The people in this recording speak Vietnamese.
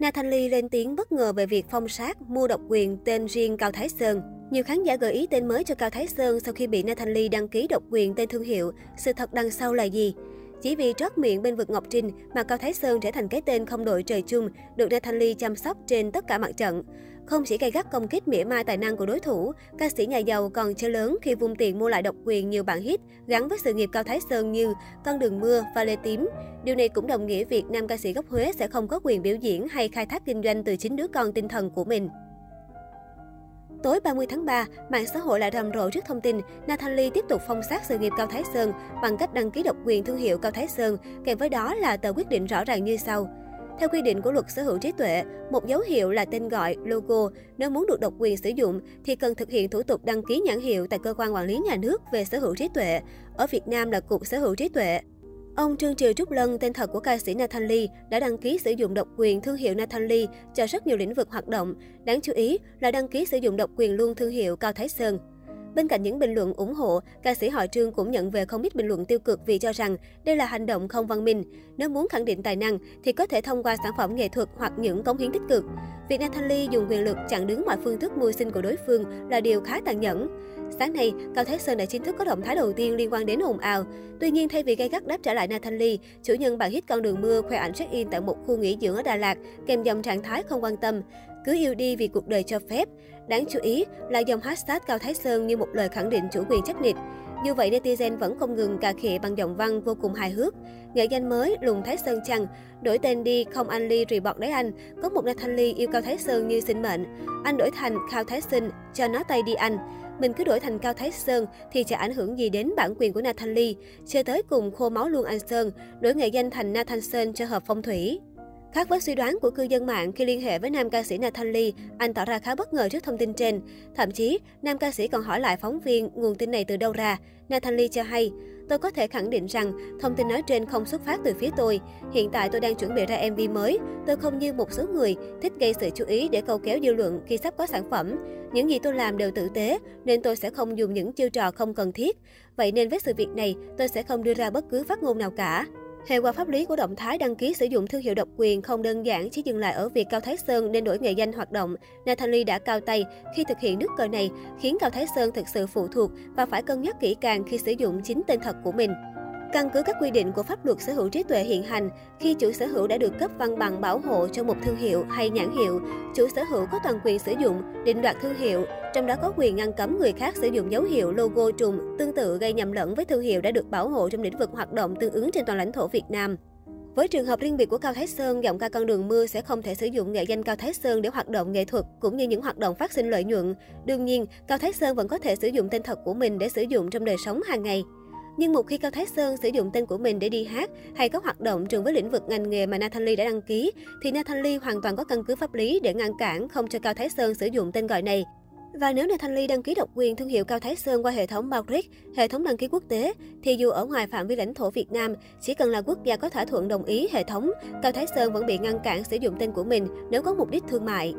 Nathan Lee lên tiếng bất ngờ về việc phong sát mua độc quyền tên riêng Cao Thái Sơn. Nhiều khán giả gợi ý tên mới cho Cao Thái Sơn sau khi bị Nathan Lee đăng ký độc quyền tên thương hiệu. Sự thật đằng sau là gì? Chỉ vì trót miệng bên vực Ngọc Trinh mà Cao Thái Sơn trở thành cái tên không đội trời chung, được Nathan Lee chăm sóc trên tất cả mặt trận. Không chỉ gay gắt công kích mỉa mai tài năng của đối thủ, ca sĩ nhà giàu còn chơi lớn khi vung tiền mua lại độc quyền nhiều bản hit gắn với sự nghiệp Cao Thái Sơn như Con đường mưa và Lê Tím. Điều này cũng đồng nghĩa việc nam ca sĩ gốc Huế sẽ không có quyền biểu diễn hay khai thác kinh doanh từ chính đứa con tinh thần của mình. Tối 30 tháng 3, mạng xã hội lại rầm rộ trước thông tin Nathan Lee tiếp tục phong sát sự nghiệp Cao Thái Sơn bằng cách đăng ký độc quyền thương hiệu Cao Thái Sơn, kèm với đó là tờ quyết định rõ ràng như sau. Theo quy định của luật sở hữu trí tuệ, một dấu hiệu là tên gọi, logo. Nếu muốn được độc quyền sử dụng thì cần thực hiện thủ tục đăng ký nhãn hiệu tại cơ quan quản lý nhà nước về sở hữu trí tuệ. Ở Việt Nam là Cục Sở hữu trí tuệ. Ông Trương Triều Trúc Lân, tên thật của ca sĩ Nathan Lee, đã đăng ký sử dụng độc quyền thương hiệu Nathan Lee cho rất nhiều lĩnh vực hoạt động. Đáng chú ý là đăng ký sử dụng độc quyền luôn thương hiệu Cao Thái Sơn. Bên cạnh những bình luận ủng hộ, ca sĩ họ Trương cũng nhận về không ít bình luận tiêu cực vì cho rằng đây là hành động không văn minh. Nếu muốn khẳng định tài năng thì có thể thông qua sản phẩm nghệ thuật hoặc những cống hiến tích cực. Việc Nathan dùng quyền lực chặn đứng mọi phương thức mưu sinh của đối phương là điều khá tàn nhẫn. Sáng nay, Cao Thái Sơn đã chính thức có động thái đầu tiên liên quan đến ồn ào. Tuy nhiên, thay vì gây gắt đáp trả lại Nathan Lee, chủ nhân bản hit Con đường mưa khoe ảnh check-in tại một khu nghỉ dưỡng ở Đà Lạt, kèm dòng trạng thái không quan tâm. Cứ yêu đi vì cuộc đời cho phép. Đáng chú ý là dòng hashtag Cao Thái Sơn như một lời khẳng định chủ quyền chắc nịch. Dù vậy, netizen vẫn không ngừng cà khịa bằng giọng văn vô cùng hài hước. Nghệ danh mới Lùng Thái Sơn chăng, đổi tên đi không anh Ly rì bọt đấy anh. Có một Nathan Lee yêu Cao Thái Sơn như sinh mệnh. Anh đổi thành Cao Thái Sinh, cho nó tay đi anh. Mình cứ đổi thành Cao Thái Sơn thì chả ảnh hưởng gì đến bản quyền của Nathan Lee. Chơi tới cùng khô máu luôn anh Sơn, đổi nghệ danh thành Nathan Sơn cho hợp phong thủy. Khác với suy đoán của cư dân mạng khi liên hệ với nam ca sĩ Nathan Lee, anh tỏ ra khá bất ngờ trước thông tin trên. Thậm chí, nam ca sĩ còn hỏi lại phóng viên nguồn tin này từ đâu ra. Nathan Lee cho hay, tôi có thể khẳng định rằng thông tin nói trên không xuất phát từ phía tôi. Hiện tại tôi đang chuẩn bị ra MV mới. Tôi không như một số người thích gây sự chú ý để câu kéo dư luận khi sắp có sản phẩm. Những gì tôi làm đều tử tế, nên tôi sẽ không dùng những chiêu trò không cần thiết. Vậy nên với sự việc này, tôi sẽ không đưa ra bất cứ phát ngôn nào cả. Hệ quả pháp lý của động thái đăng ký sử dụng thương hiệu độc quyền không đơn giản chỉ dừng lại ở việc Cao Thái Sơn nên đổi nghệ danh hoạt động. Nathan Lee đã cao tay khi thực hiện nước cờ này, khiến Cao Thái Sơn thực sự phụ thuộc và phải cân nhắc kỹ càng khi sử dụng chính tên thật của mình. Căn cứ các quy định của pháp luật sở hữu trí tuệ hiện hành, khi chủ sở hữu đã được cấp văn bằng bảo hộ cho một thương hiệu hay nhãn hiệu, chủ sở hữu có toàn quyền sử dụng, định đoạt thương hiệu, trong đó có quyền ngăn cấm người khác sử dụng dấu hiệu logo trùng tương tự gây nhầm lẫn với thương hiệu đã được bảo hộ trong lĩnh vực hoạt động tương ứng trên toàn lãnh thổ Việt Nam. Với trường hợp riêng biệt của Cao Thái Sơn, giọng ca con đường mưa sẽ không thể sử dụng nghệ danh Cao Thái Sơn để hoạt động nghệ thuật cũng như những hoạt động phát sinh lợi nhuận. Đương nhiên, Cao Thái Sơn vẫn có thể sử dụng tên thật của mình để sử dụng trong đời sống hàng ngày. Nhưng một khi Cao Thái Sơn sử dụng tên của mình để đi hát hay có hoạt động trùng với lĩnh vực ngành nghề mà Nathalie đã đăng ký, thì Nathalie hoàn toàn có căn cứ pháp lý để ngăn cản không cho Cao Thái Sơn sử dụng tên gọi này. Và nếu Nathalie đăng ký độc quyền thương hiệu Cao Thái Sơn qua hệ thống Matrix, hệ thống đăng ký quốc tế, thì dù ở ngoài phạm vi lãnh thổ Việt Nam, chỉ cần là quốc gia có thỏa thuận đồng ý hệ thống, Cao Thái Sơn vẫn bị ngăn cản sử dụng tên của mình nếu có mục đích thương mại.